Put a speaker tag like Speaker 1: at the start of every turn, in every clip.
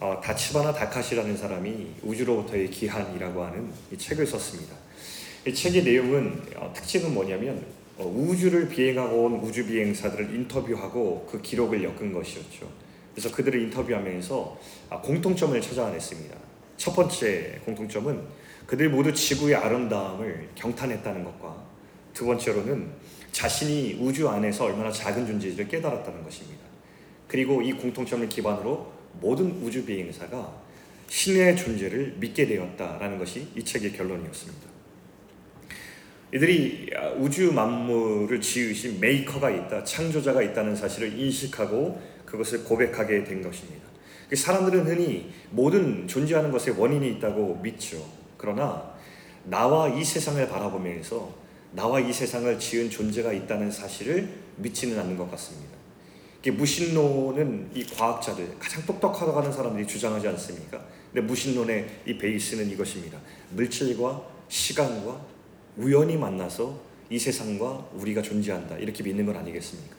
Speaker 1: 어, 다치바나 다카시라는 사람이 우주로부터의 기한이라고 하는 이 책을 썼습니다. 이 책의 내용은 어, 특징은 뭐냐면 어, 우주를 비행하고 온 우주 비행사들을 인터뷰하고 그 기록을 엮은 것이었죠. 그래서 그들을 인터뷰하면서 아, 공통점을 찾아냈습니다. 첫 번째 공통점은 그들 모두 지구의 아름다움을 경탄했다는 것과 두 번째로는 자신이 우주 안에서 얼마나 작은 존재인지를 깨달았다는 것입니다. 그리고 이 공통점을 기반으로 모든 우주 비행사가 신의 존재를 믿게 되었다라는 것이 이 책의 결론이었습니다. 이들이 우주 만물을 지으신 메이커가 있다, 창조자가 있다는 사실을 인식하고 그것을 고백하게 된 것입니다. 그 사람들은 흔히 모든 존재하는 것에 원인이 있다고 믿죠. 그러나 나와 이 세상을 바라보면서 나와 이 세상을 지은 존재가 있다는 사실을 믿지는 않는 것 같습니다. 무신론은 이 과학자들 가장 똑똑하다고 하는 사람들이 주장하지 않습니까? 근데 무신론의 이 베이스는 이것입니다. 물질과 시간과 우연히 만나서 이 세상과 우리가 존재한다 이렇게 믿는 건 아니겠습니까?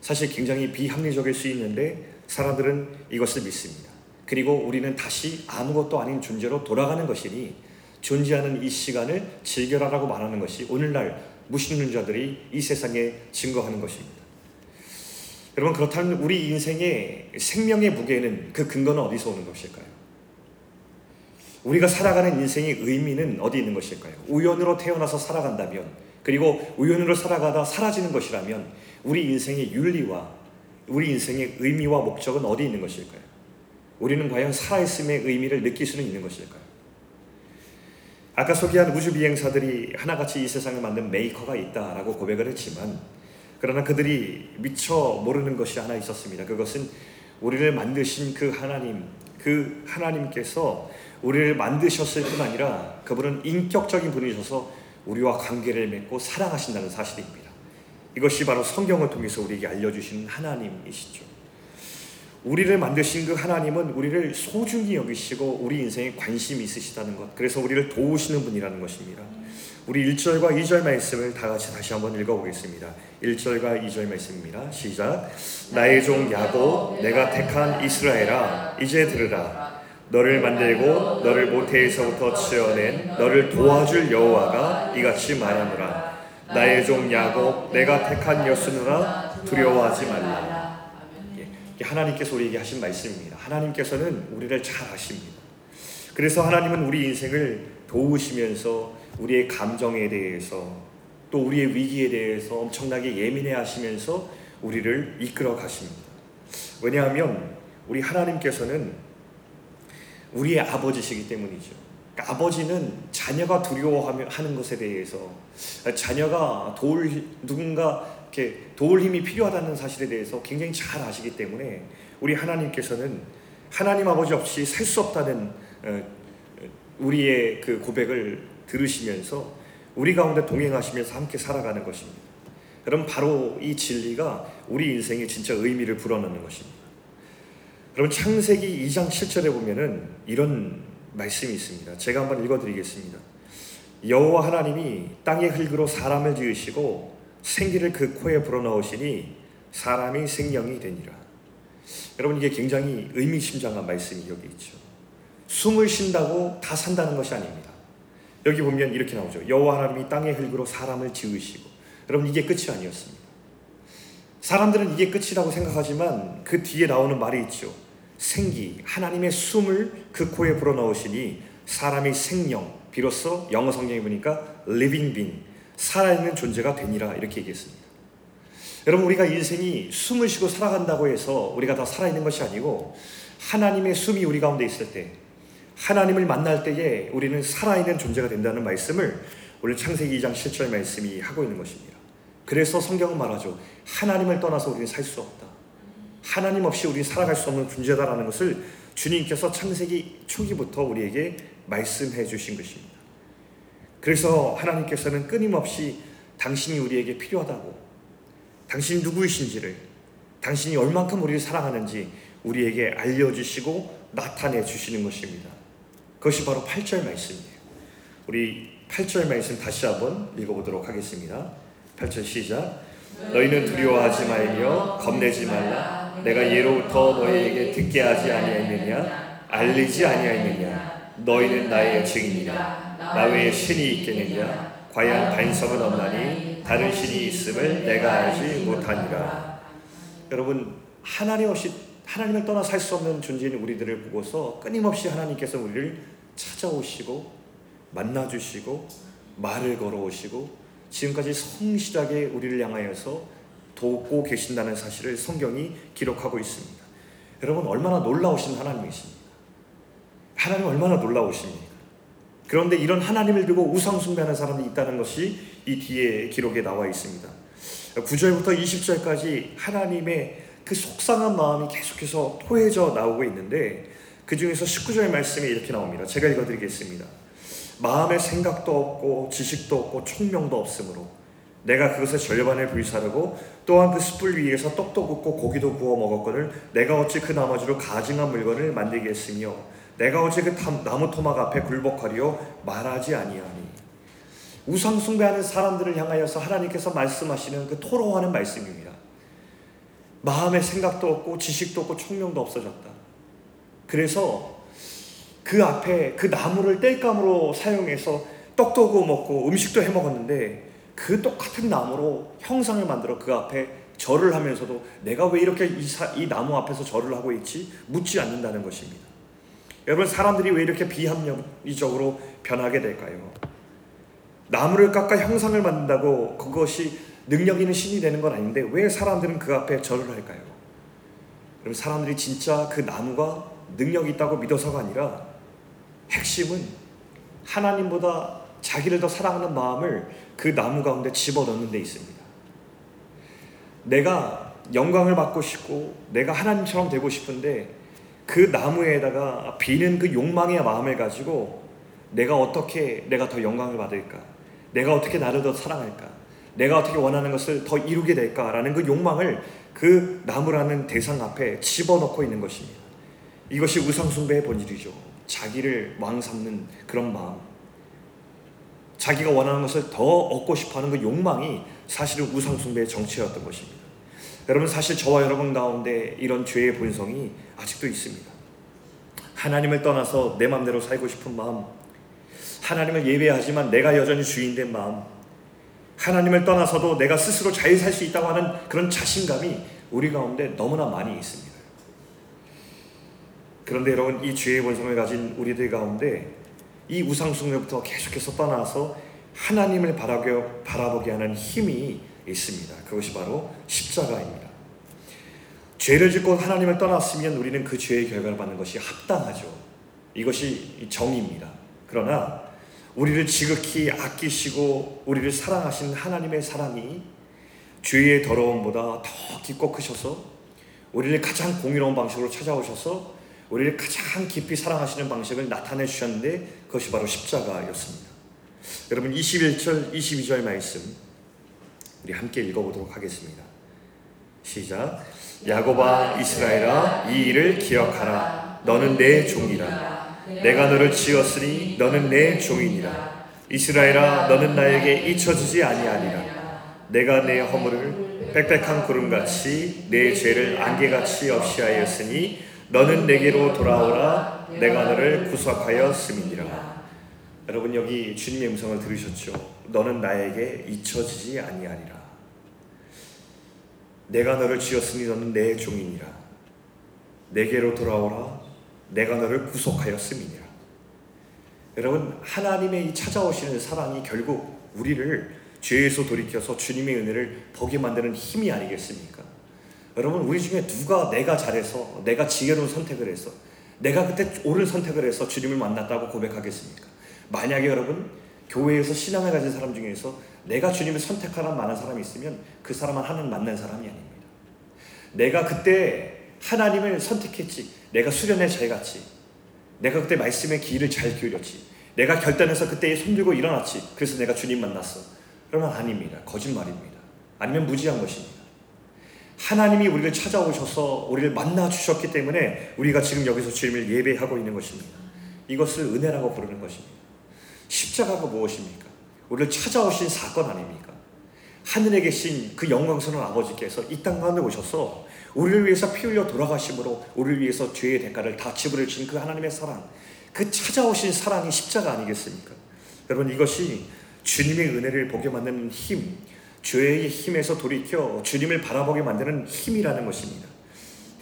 Speaker 1: 사실 굉장히 비합리적일 수 있는데 사람들은 이것을 믿습니다. 그리고 우리는 다시 아무것도 아닌 존재로 돌아가는 것이니 존재하는 이 시간을 즐겨라라고 말하는 것이 오늘날 무신론자들이 이 세상에 증거하는 것입니다. 여러분 그렇다면 우리 인생의 생명의 무게는 그 근거는 어디서 오는 것일까요? 우리가 살아가는 인생의 의미는 어디 있는 것일까요? 우연으로 태어나서 살아간다면 그리고 우연으로 살아가다 사라지는 것이라면 우리 인생의 윤리와 우리 인생의 의미와 목적은 어디 있는 것일까요? 우리는 과연 살아있음의 의미를 느낄 수는 있는 것일까요? 아까 소개한 우주 비행사들이 하나같이 이 세상을 만든 메이커가 있다라고 고백을 했지만 그러나 그들이 미처 모르는 것이 하나 있었습니다. 그것은 우리를 만드신 그 하나님, 그 하나님께서 우리를 만드셨을 뿐 아니라 그분은 인격적인 분이셔서 우리와 관계를 맺고 사랑하신다는 사실입니다. 이것이 바로 성경을 통해서 우리에게 알려주신 하나님이시죠. 우리를 만드신 그 하나님은 우리를 소중히 여기시고 우리 인생에 관심이 있으시다는 것. 그래서 우리를 도우시는 분이라는 것입니다. 우리 1절과 2절 말씀을 다 같이 다시 한번 읽어보겠습니다. 1절과 2절 말씀입니다. 시작. 나의 종 야곱, 내가 택한 이스라엘아, 이제 들으라. 너를 만들고 너를 모태에서부터 지어낸 너를 도와줄 여호와가 이같이 말하노라. 나의 종 야곱, 내가 택한 여수누라 두려워하지 말라. 예, 하나님께서 우리에게 하신 말씀입니다. 하나님께서는 우리를 잘 아십니다. 그래서 하나님은 우리 인생을 도우시면서 우리의 감정에 대해서 또 우리의 위기에 대해서 엄청나게 예민해 하시면서 우리를 이끌어 가십니다. 왜냐하면 우리 하나님께서는 우리의 아버지시기 때문이죠. 그러니까 아버지는 자녀가 두려워하는 것에 대해서 자녀가 도울 누군가 이렇게 도울 힘이 필요하다는 사실에 대해서 굉장히 잘 아시기 때문에 우리 하나님께서는 하나님 아버지 없이 살 수 없다는 어, 우리의 그 고백을 들으시면서 우리 가운데 동행하시면서 함께 살아가는 것입니다. 여러분 바로 이 진리가 우리 인생에 진짜 의미를 불어넣는 것입니다. 여러분 창세기 2장 7절에 보면은 이런 말씀이 있습니다. 제가 한번 읽어드리겠습니다. 여호와 하나님이 땅의 흙으로 사람을 지으시고 생기를 그 코에 불어넣으시니 사람이 생명이 되니라. 여러분 이게 굉장히 의미심장한 말씀이 여기 있죠. 숨을 쉰다고 다 산다는 것이 아닙니다. 여기 보면 이렇게 나오죠. 여호와 하나님이 땅의 흙으로 사람을 지으시고 여러분 이게 끝이 아니었습니다. 사람들은 이게 끝이라고 생각하지만 그 뒤에 나오는 말이 있죠. 생기, 하나님의 숨을 그 코에 불어넣으시니 사람의 생명, 비로소 영어 성경에 보니까 living being, 살아있는 존재가 되니라 이렇게 얘기했습니다. 여러분 우리가 인생이 숨을 쉬고 살아간다고 해서 우리가 다 살아있는 것이 아니고 하나님의 숨이 우리 가운데 있을 때 하나님을 만날 때에 우리는 살아있는 존재가 된다는 말씀을 오늘 창세기 2장 7절 말씀이 하고 있는 것입니다. 그래서 성경은 말하죠. 하나님을 떠나서 우리는 살 수 없다. 하나님 없이 우리 살아갈 수 없는 존재다라는 것을 주님께서 창세기 초기부터 우리에게 말씀해 주신 것입니다. 그래서 하나님께서는 끊임없이 당신이 우리에게 필요하다고, 당신이 누구이신지를, 당신이 얼만큼 우리를 사랑하는지 우리에게 알려주시고 나타내 주시는 것입니다. 그것이 바로 8절 말씀이에요. 우리 8절 말씀 다시 한번 읽어보도록 하겠습니다. 8절 시작. 너희는 두려워하지 말며 겁내지 말라. 내가 예로부터 너희에게 듣게 하지 아니하였느냐 알리지 아니하였느냐 너희는 나의 증인이라 나 외에 신이 있겠느냐 과연 반석은 없나니 다른 신이 있음을 내가 알지 못하니라 여러분 하나님 없이 하나님을 떠나 살 수 없는 존재인 우리들을 보고서 끊임없이 하나님께서 우리를 찾아오시고 만나주시고 말을 걸어오시고 지금까지 성실하게 우리를 향하여서 돕고 계신다는 사실을 성경이 기록하고 있습니다. 여러분 얼마나 놀라우신 하나님이십니까? 하나님 얼마나 놀라우십니까? 그런데 이런 하나님을 두고 우상 숭배하는 사람이 있다는 것이 이 뒤에 기록에 나와 있습니다. 9절부터 20절까지 하나님의 그 속상한 마음이 계속해서 토해져 나오고 있는데 그 중에서 19절 말씀이 이렇게 나옵니다. 제가 읽어드리겠습니다. 마음의 생각도 없고 지식도 없고 총명도 없으므로 내가 그것의 절반을 불사르고 또한 그 숯불 위에서 떡도 굽고 고기도 구워 먹었거늘 내가 어찌 그 나머지로 가증한 물건을 만들게 했으며 내가 어찌 그 나무 토막 앞에 굴복하리요 말하지 아니하니 우상 숭배하는 사람들을 향하여서 하나님께서 말씀하시는 그 토로하는 말씀입니다. 마음의 생각도 없고 지식도 없고 총명도 없어졌다. 그래서 그 앞에 그 나무를 땔감으로 사용해서 떡도 구워 먹고 음식도 해 먹었는데 그 똑같은 나무로 형상을 만들어 그 앞에 절을 하면서도 내가 왜 이렇게 이, 사, 이 나무 앞에서 절을 하고 있지 묻지 않는다는 것입니다. 여러분 사람들이 왜 이렇게 비합리적으로 변하게 될까요? 나무를 깎아 형상을 만든다고 그것이 능력 있는 신이 되는 건 아닌데 왜 사람들은 그 앞에 절을 할까요? 그럼 사람들이 진짜 그 나무가 능력이 있다고 믿어서가 아니라 핵심은 하나님보다 자기를 더 사랑하는 마음을 그 나무 가운데 집어넣는 데 있습니다. 내가 영광을 받고 싶고 내가 하나님처럼 되고 싶은데 그 나무에다가 비는 그 욕망의 마음을 가지고 내가 어떻게 내가 더 영광을 받을까? 내가 어떻게 나를 더 사랑할까? 내가 어떻게 원하는 것을 더 이루게 될까라는 그 욕망을 그 나무라는 대상 앞에 집어넣고 있는 것입니다. 이것이 우상숭배의 본질이죠. 자기를 왕 삼는 그런 마음. 자기가 원하는 것을 더 얻고 싶어 하는 그 욕망이 사실은 우상숭배의 정체였던 것입니다. 여러분, 사실 저와 여러분 가운데 이런 죄의 본성이 아직도 있습니다. 하나님을 떠나서 내 마음대로 살고 싶은 마음, 하나님을 예배하지만 내가 여전히 주인된 마음, 하나님을 떠나서도 내가 스스로 잘살수 있다고 하는 그런 자신감이 우리 가운데 너무나 많이 있습니다. 그런데 여러분 이 죄의 본성을 가진 우리들 가운데 이 우상 숭배부터 계속해서 떠나서 하나님을 바라보게 하는 힘이 있습니다. 그것이 바로 십자가입니다. 죄를 짓고 하나님을 떠났으면 우리는 그 죄의 결과를 받는 것이 합당하죠. 이것이 정의입니다. 그러나 우리를 지극히 아끼시고 우리를 사랑하신 하나님의 사랑이 죄의 더러움보다 더 깊고 크셔서 우리를 가장 공의로운 방식으로 찾아오셔서 우리를 가장 깊이 사랑하시는 방식을 나타내 주셨는데 그것이 바로 십자가였습니다. 여러분 21절 22절 말씀 우리 함께 읽어보도록 하겠습니다. 시작 야곱아 이스라엘아 이 일을 기억하라 너는 내 종이라 내가 너를 지었으니 너는 내 종이니라. 이스라엘아 너는 나에게 잊혀지지 아니하리라. 내가 내 허물을 빽빽한 구름같이 내 죄를 안개같이 없이 하였으니 너는 내게로 돌아오라. 내가 너를 구속하였음이니라. 여러분 여기 주님의 음성을 들으셨죠? 너는 나에게 잊혀지지 아니하리라. 내가 너를 지었으니 너는 내 종이니라. 내게로 돌아오라 내가 너를 구속하였음이니라 여러분 하나님의 이 찾아오시는 사랑이 결국 우리를 죄에서 돌이켜서 주님의 은혜를 보게 만드는 힘이 아니겠습니까? 여러분 우리 중에 누가 내가 잘해서 내가 지혜로운 선택을 해서 내가 그때 옳은 선택을 해서 주님을 만났다고 고백하겠습니까? 만약에 여러분 교회에서 신앙을 가진 사람 중에서 내가 주님을 선택하는 많은 사람이 있으면 그 사람은 하나님 만난 사람이 아닙니다. 내가 그때 하나님을 선택했지. 내가 잘 갔지. 내가 그때 말씀의 길을 잘 기울였지. 내가 결단해서 그때 손들고 일어났지. 그래서 내가 주님 만났어. 그러면 아닙니다. 거짓말입니다. 아니면 무지한 것입니다. 하나님이 우리를 찾아오셔서 우리를 만나 주셨기 때문에 우리가 지금 여기서 주님을 예배하고 있는 것입니다. 이것을 은혜라고 부르는 것입니다. 십자가가 무엇입니까? 우리를 찾아오신 사건 아닙니까? 하늘에 계신 그 영광스러운 아버지께서 이 땅 가운데 오셔서 우리를 위해서 피 흘려 돌아가심으로 우리를 위해서 죄의 대가를 다 지불해 주신 그 하나님의 사랑, 그 찾아오신 사랑이 십자가 아니겠습니까? 여러분 이것이 주님의 은혜를 보게 만드는 힘, 죄의 힘에서 돌이켜 주님을 바라보게 만드는 힘이라는 것입니다.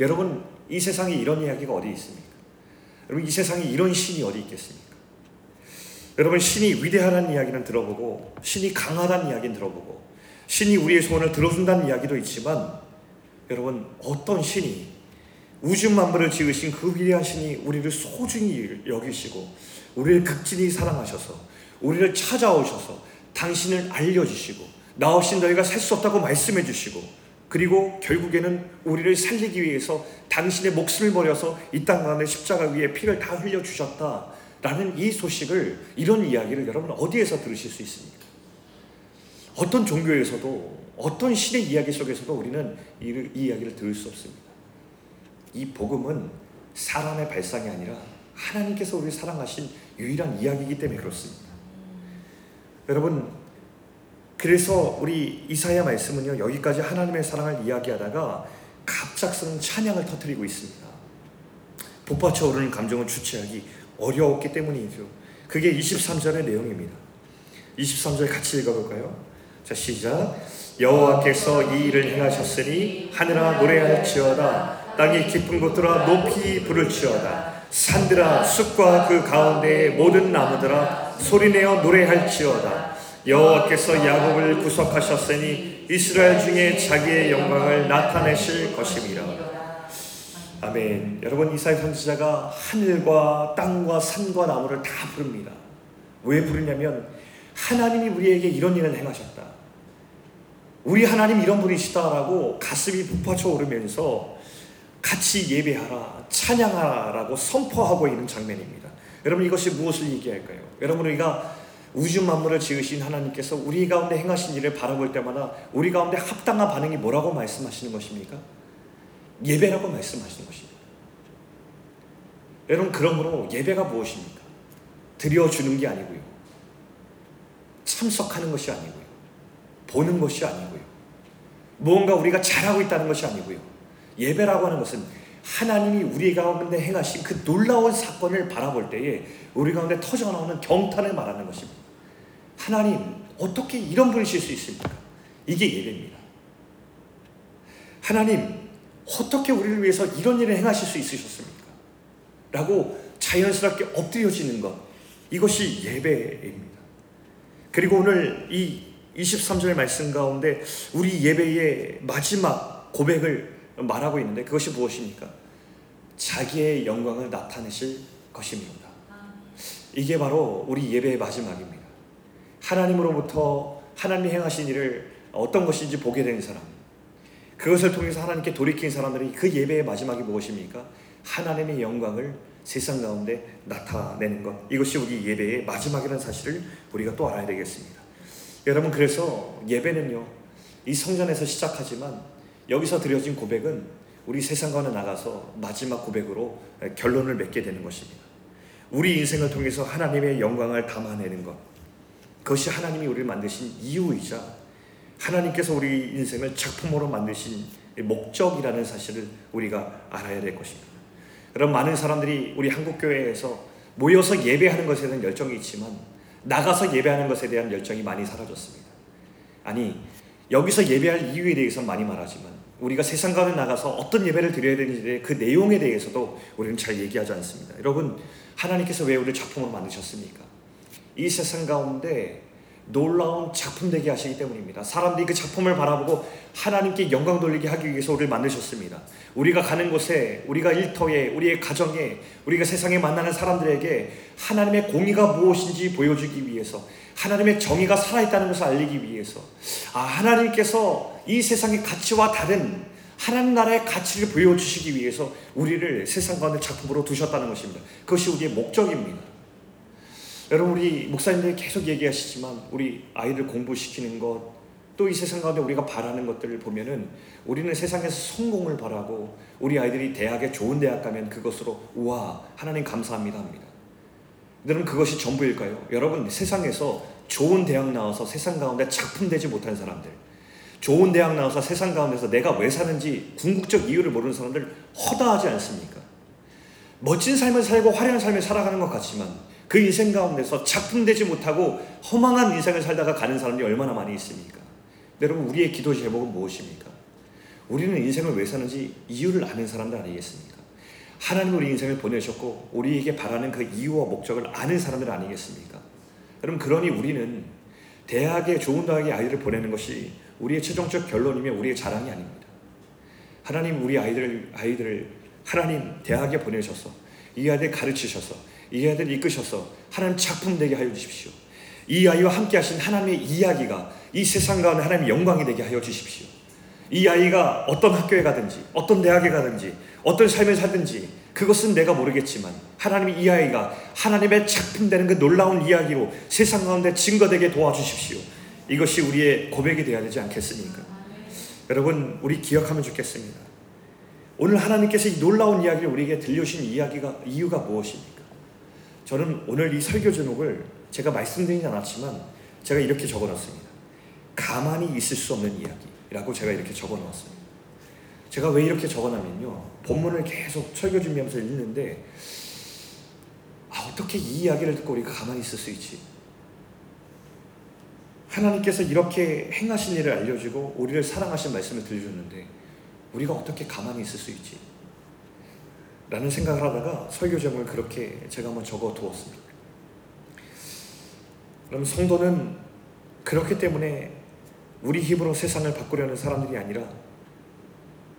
Speaker 1: 여러분 이 세상에 이런 이야기가 어디 있습니까? 여러분 이 세상에 이런 신이 어디 있겠습니까? 여러분 신이 위대하다는 이야기는 들어보고 신이 강하다는 이야기는 들어보고 신이 우리의 소원을 들어준다는 이야기도 있지만 여러분 어떤 신이 우주 만물을 지으신 그 위대한 신이 우리를 소중히 여기시고 우리를 극진히 사랑하셔서 우리를 찾아오셔서 당신을 알려주시고 나 없이 너희가 살 수 없다고 말씀해 주시고 그리고 결국에는 우리를 살리기 위해서 당신의 목숨을 버려서 이 땅 가운데 십자가 위에 피를 다 흘려 주셨다 라는 이 소식을 이런 이야기를 여러분 어디에서 들으실 수 있습니까? 어떤 종교에서도 어떤 신의 이야기 속에서도 우리는 이, 이 이야기를 들을 수 없습니다. 이 복음은 사람의 발상이 아니라 하나님께서 우리를 사랑하신 유일한 이야기이기 때문에 그렇습니다. 여러분 그래서 우리 이사야 말씀은요 여기까지 하나님의 사랑을 이야기하다가 갑작스러운 찬양을 터뜨리고 있습니다. 복받쳐 오르는 감정을 주체하기 어려웠기 때문이죠. 그게 23절의 내용입니다. 23절 같이 읽어볼까요? 자 시작. 여호와께서 이 일을 행하셨으니 하늘아 노래할지어다. 땅이 깊은 곳들아 높이 부를지어다. 산들아 숲과 그 가운데의 모든 나무들아 소리내어 노래할지어다. 여호와께서 야곱을 구속하셨으니 이스라엘 중에 자기의 영광을 나타내실 것임이라. 아멘. 여러분 이사야 선지자가 하늘과 땅과 산과 나무를 다 부릅니다. 왜 부르냐면 하나님이 우리에게 이런 일을 행하셨다 우리 하나님 이런 분이시다라고 가슴이 북받쳐 오르면서 같이 예배하라, 찬양하라고 선포하고 있는 장면입니다. 여러분 이것이 무엇을 얘기할까요? 여러분 우리가 우주 만물을 지으신 하나님께서 우리 가운데 행하신 일을 바라볼 때마다 우리 가운데 합당한 반응이 뭐라고 말씀하시는 것입니까? 예배라고 말씀하시는 것입니다. 여러분 그러므로 예배가 무엇입니까? 드려주는 게 아니고요. 참석하는 것이 아니고요. 보는 것이 아니고요. 무언가 우리가 잘하고 있다는 것이 아니고요. 예배라고 하는 것은 하나님이 우리 가운데 행하신 그 놀라운 사건을 바라볼 때에 우리 가운데 터져나오는 경탄을 말하는 것입니다. 하나님, 어떻게 이런 분이실 수 있습니까? 이게 예배입니다. 하나님, 어떻게 우리를 위해서 이런 일을 행하실 수 있으셨습니까? 라고 자연스럽게 엎드려지는 것. 이것이 예배입니다. 그리고 오늘 이 23절 말씀 가운데 우리 예배의 마지막 고백을 말하고 있는데 그것이 무엇입니까? 자기의 영광을 나타내실 것입니다. 이게 바로 우리 예배의 마지막입니다. 하나님으로부터 하나님이 행하신 일을 어떤 것인지 보게 된 사람, 그것을 통해서 하나님께 돌이킨 사람들이 그 예배의 마지막이 무엇입니까? 하나님의 영광을 세상 가운데 나타내는 것. 이것이 우리 예배의 마지막이라는 사실을 우리가 또 알아야 되겠습니다. 여러분 그래서 예배는요 이 성전에서 시작하지만 여기서 드려진 고백은 우리 세상과는 나가서 마지막 고백으로 결론을 맺게 되는 것입니다. 우리 인생을 통해서 하나님의 영광을 담아내는 것 그것이 하나님이 우리를 만드신 이유이자 하나님께서 우리 인생을 작품으로 만드신 목적이라는 사실을 우리가 알아야 될 것입니다. 그럼 많은 사람들이 우리 한국 교회에서 모여서 예배하는 것에 대한 열정이 있지만 나가서 예배하는 것에 대한 열정이 많이 사라졌습니다. 아니, 여기서 예배할 이유에 대해서 많이 말하지만 우리가 세상 가운데 나가서 어떤 예배를 드려야 되는지 그 내용에 대해서도 우리는 잘 얘기하지 않습니다. 여러분, 하나님께서 왜 우리를 작품으로 만드셨습니까? 이 세상 가운데 놀라운 작품 되게 하시기 때문입니다. 사람들이 그 작품을 바라보고 하나님께 영광 돌리게 하기 위해서 우리를 만드셨습니다. 우리가 가는 곳에, 우리가 일터에, 우리의 가정에, 우리가 세상에 만나는 사람들에게 하나님의 공의가 무엇인지 보여주기 위해서, 하나님의 정의가 살아있다는 것을 알리기 위해서, 아, 하나님께서 이 세상의 가치와 다른 하나님 나라의 가치를 보여주시기 위해서 우리를 세상 가운데 작품으로 두셨다는 것입니다. 그것이 우리의 목적입니다. 여러분 우리 목사님들이 계속 얘기하시지만 우리 아이들 공부시키는 것 또 이 세상 가운데 우리가 바라는 것들을 보면은 우리는 세상에서 성공을 바라고 우리 아이들이 대학에 좋은 대학 가면 그것으로 우와 하나님 감사합니다 합니다. 여러분 그것이 전부일까요? 여러분 세상에서 좋은 대학 나와서 세상 가운데 작품 되지 못한 사람들 좋은 대학 나와서 세상 가운데서 내가 왜 사는지 궁극적 이유를 모르는 사람들 허다하지 않습니까? 멋진 삶을 살고 화려한 삶을 살아가는 것 같지만 그 인생 가운데서 작품되지 못하고 허망한 인생을 살다가 가는 사람들이 얼마나 많이 있습니까? 여러분 우리의 기도 제목은 무엇입니까? 우리는 인생을 왜 사는지 이유를 아는 사람들 아니겠습니까? 하나님 우리 인생을 보내셨고 우리에게 바라는 그 이유와 목적을 아는 사람들 아니겠습니까? 여러분 그러니 우리는 대학에 좋은 대학에 아이들을 보내는 것이 우리의 최종적 결론이며 우리의 자랑이 아닙니다. 하나님 우리 아이들 아이들을 하나님 대학에 보내셔서 이 아이들 가르치셔서 이 아이들 이끄셔서 하나님 작품 되게 하여 주십시오. 이 아이와 함께 하신 하나님의 이야기가 이 세상 가운데 하나님의 영광이 되게 하여 주십시오. 이 아이가 어떤 학교에 가든지 어떤 대학에 가든지 어떤 삶을 살든지 그것은 내가 모르겠지만 하나님이 이 아이가 하나님의 작품 되는 그 놀라운 이야기로 세상 가운데 증거되게 도와주십시오. 이것이 우리의 고백이 되어야 되지 않겠습니까? 여러분 우리 기억하면 좋겠습니다. 오늘 하나님께서 이 놀라운 이야기를 우리에게 들려주신 이야기가 이유가 무엇입니까? 저는 오늘 이 설교 제목을 제가 말씀드리지 않았지만 제가 이렇게 적어놨습니다. 가만히 있을 수 없는 이야기라고 제가 이렇게 적어놓았습니다. 제가 왜 이렇게 적어놨냐면요. 본문을 계속 설교 준비하면서 읽는데 아, 어떻게 이 이야기를 듣고 우리가 가만히 있을 수 있지? 하나님께서 이렇게 행하신 일을 알려주고 우리를 사랑하신 말씀을 들려줬는데 우리가 어떻게 가만히 있을 수 있지? 라는 생각을 하다가 설교 제목을 그렇게 제가 한번 적어 두었습니다. 그럼 성도는 그렇기 때문에 우리 힘으로 세상을 바꾸려는 사람들이 아니라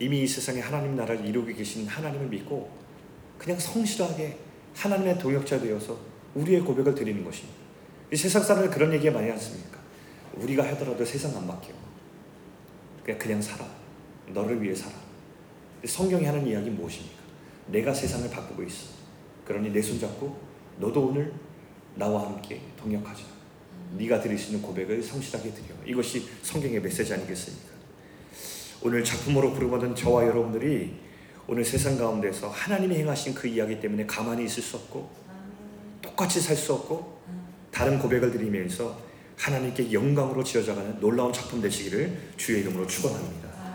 Speaker 1: 이미 이 세상에 하나님 나라를 이루고 계신 하나님을 믿고 그냥 성실하게 하나님의 동역자 되어서 우리의 고백을 드리는 것입니다. 이 세상 사람들 그런 얘기 많이 하십니까? 우리가 하더라도 세상 안 바뀌어. 그냥 그냥 살아. 너를 위해 살아. 성경이 하는 이야기 무엇입니까? 내가 세상을 바꾸고 있어. 그러니 내 손잡고 너도 오늘 나와 함께 동역하자. 네가 드릴 수 있는 고백을 성실하게 드려. 이것이 성경의 메시지 아니겠습니까? 오늘 작품으로 부르받은 저와 여러분들이 오늘 세상 가운데서 하나님이 행하신 그 이야기 때문에 가만히 있을 수 없고 똑같이 살 수 없고 다른 고백을 드리면서 하나님께 영광으로 지어져가는 놀라운 작품 되시기를 주의 이름으로 축원합니다.